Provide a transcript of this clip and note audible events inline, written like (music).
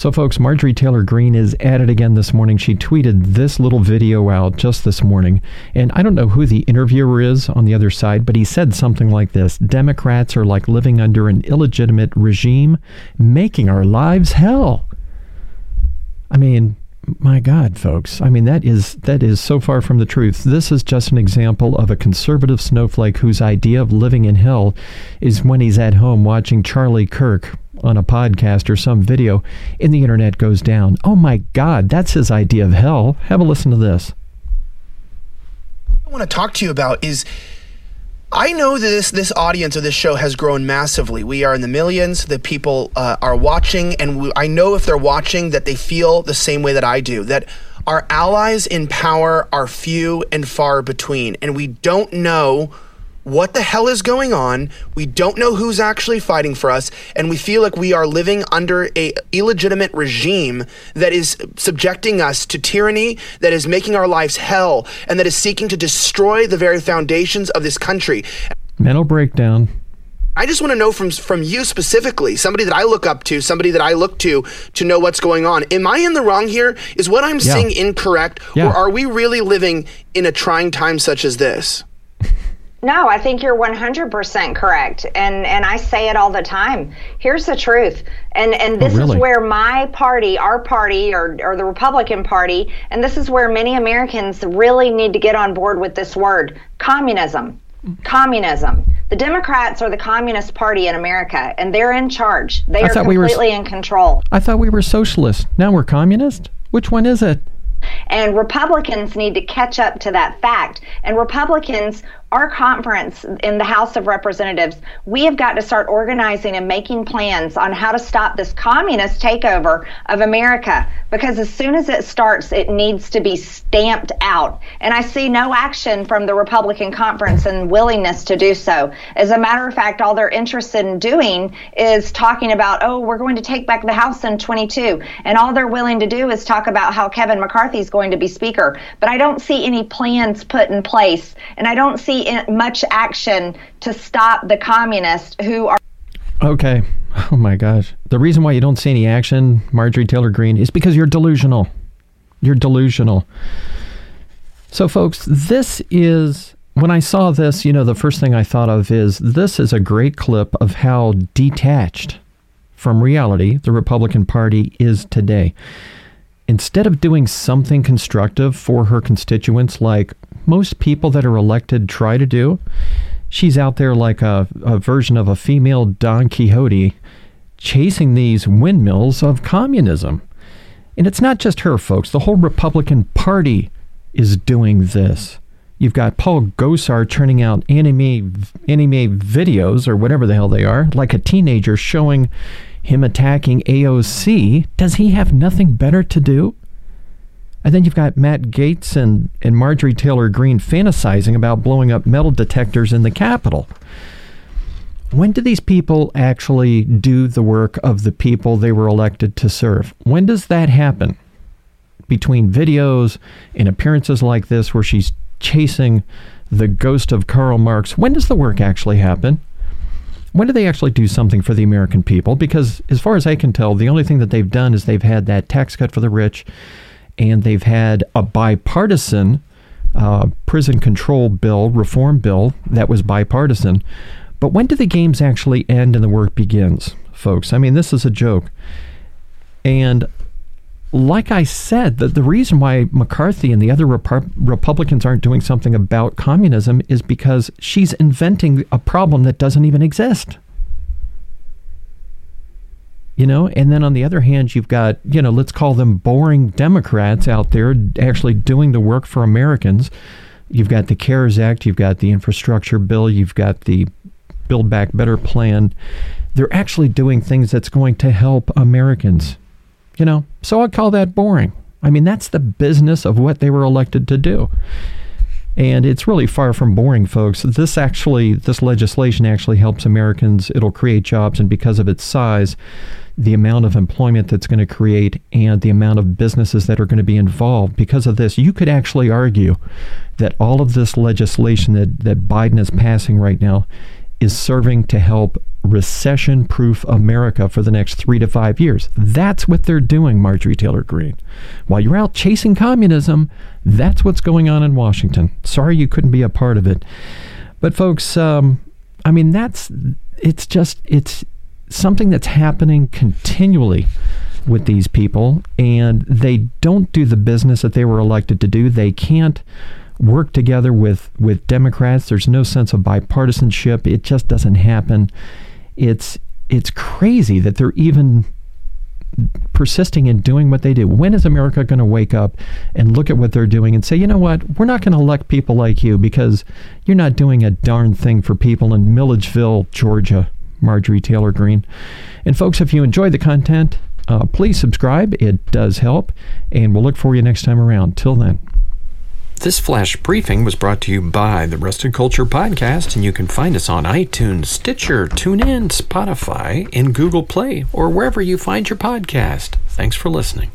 So, folks, Marjorie Taylor Greene is at it again this morning. She tweeted this little video out just this morning. And I don't know who the interviewer is on the other side, but he said something like this Democrats are like living under an illegitimate regime, making our lives hell. I mean, my God, folks. I mean, that is that is so far from the truth. This is just an example of a conservative snowflake whose idea of living in hell is when he's at home watching Charlie Kirk on a podcast or some video and the internet goes down. Oh my God, that's his idea of hell. Have a listen to this. I want to talk to you about is I know that this this audience of this show has grown massively. We are in the millions. The people uh, are watching, and we, I know if they're watching that they feel the same way that I do. That our allies in power are few and far between, and we don't know what the hell is going on. We don't know who's actually fighting for us, and we feel like we are living under a illegitimate regime that is subjecting us to tyranny, that is making our lives hell, and that is seeking to destroy the very foundations of this country. Mental breakdown. I just want to know from from you specifically, somebody that I look up to, somebody that I look to to know what's going on. Am I in the wrong here? Is what I'm yeah. saying incorrect, yeah. or are we really living in a trying time such as this? No, I think you're 100% correct. And and I say it all the time. Here's the truth. And and oh, this oh, really? is where my party, our party or or the Republican Party, and this is where many Americans really need to get on board with this word, communism. Communism. The Democrats are the Communist Party in America and they're in charge. They I are completely we were, in control. I thought we were socialist. Now we're communist? Which one is it? And Republicans need to catch up to that fact. And Republicans our conference in the House of Representatives, we have got to start organizing and making plans on how to stop this communist takeover of America. Because as soon as it starts, it needs to be stamped out. And I see no action from the Republican conference and willingness to do so. As a matter of fact, all they're interested in doing is talking about, oh, we're going to take back the House in 22. And all they're willing to do is talk about how Kevin McCarthy is going to be Speaker. But I don't see any plans put in place. And I don't see much action to stop the communists who are. Okay. (laughs) Oh my gosh. The reason why you don't see any action, Marjorie Taylor Greene, is because you're delusional. You're delusional. So, folks, this is. When I saw this, you know, the first thing I thought of is this is a great clip of how detached from reality the Republican Party is today. Instead of doing something constructive for her constituents, like most people that are elected try to do. She's out there like a, a version of a female Don Quixote chasing these windmills of communism. And it's not just her, folks. The whole Republican Party is doing this. You've got Paul Gosar churning out anime anime videos or whatever the hell they are, like a teenager showing him attacking AOC. Does he have nothing better to do? And then you've got Matt Gaetz and, and Marjorie Taylor Greene fantasizing about blowing up metal detectors in the Capitol. When do these people actually do the work of the people they were elected to serve? When does that happen? Between videos and appearances like this, where she's chasing the ghost of Karl Marx, when does the work actually happen? When do they actually do something for the American people? Because, as far as I can tell, the only thing that they've done is they've had that tax cut for the rich and they've had a bipartisan uh, prison control bill, reform bill that was bipartisan. But when do the games actually end and the work begins, folks? I mean, this is a joke. And like I said, the, the reason why McCarthy and the other Rep- Republicans aren't doing something about communism is because she's inventing a problem that doesn't even exist you know? And then on the other hand you've got you know let's call them boring democrats out there actually doing the work for americans. You've got the cares act you've got the infrastructure bill you've got the build back better plan. They're actually doing things that's going to help americans you know? So i call that boring. I mean that's the business of what they were elected to do and it's really far from boring, folks. This actually, this legislation actually helps Americans. It'll create jobs, and because of its size, the amount of employment that's going to create and the amount of businesses that are going to be involved because of this, you could actually argue that all of this legislation that, that Biden is passing right now is serving to help recession proof America for the next three to five years. That's what they're doing, Marjorie Taylor Greene. While you're out chasing communism, that's what's going on in Washington. Sorry you couldn't be a part of it. But, folks, um, I mean, that's, it's just, it's something that's happening continually with these people, and they don't do the business that they were elected to do. They can't work together with, with Democrats. There's no sense of bipartisanship. It just doesn't happen. It's it's crazy that they're even persisting in doing what they do. When is America going to wake up and look at what they're doing and say, you know what, we're not going to elect people like you because you're not doing a darn thing for people in Milledgeville, Georgia, Marjorie Taylor Greene. And folks, if you enjoyed the content, uh, please subscribe. It does help. And we'll look for you next time around. Till then. This flash briefing was brought to you by the Rusted Culture Podcast, and you can find us on iTunes, Stitcher, TuneIn, Spotify, and Google Play, or wherever you find your podcast. Thanks for listening.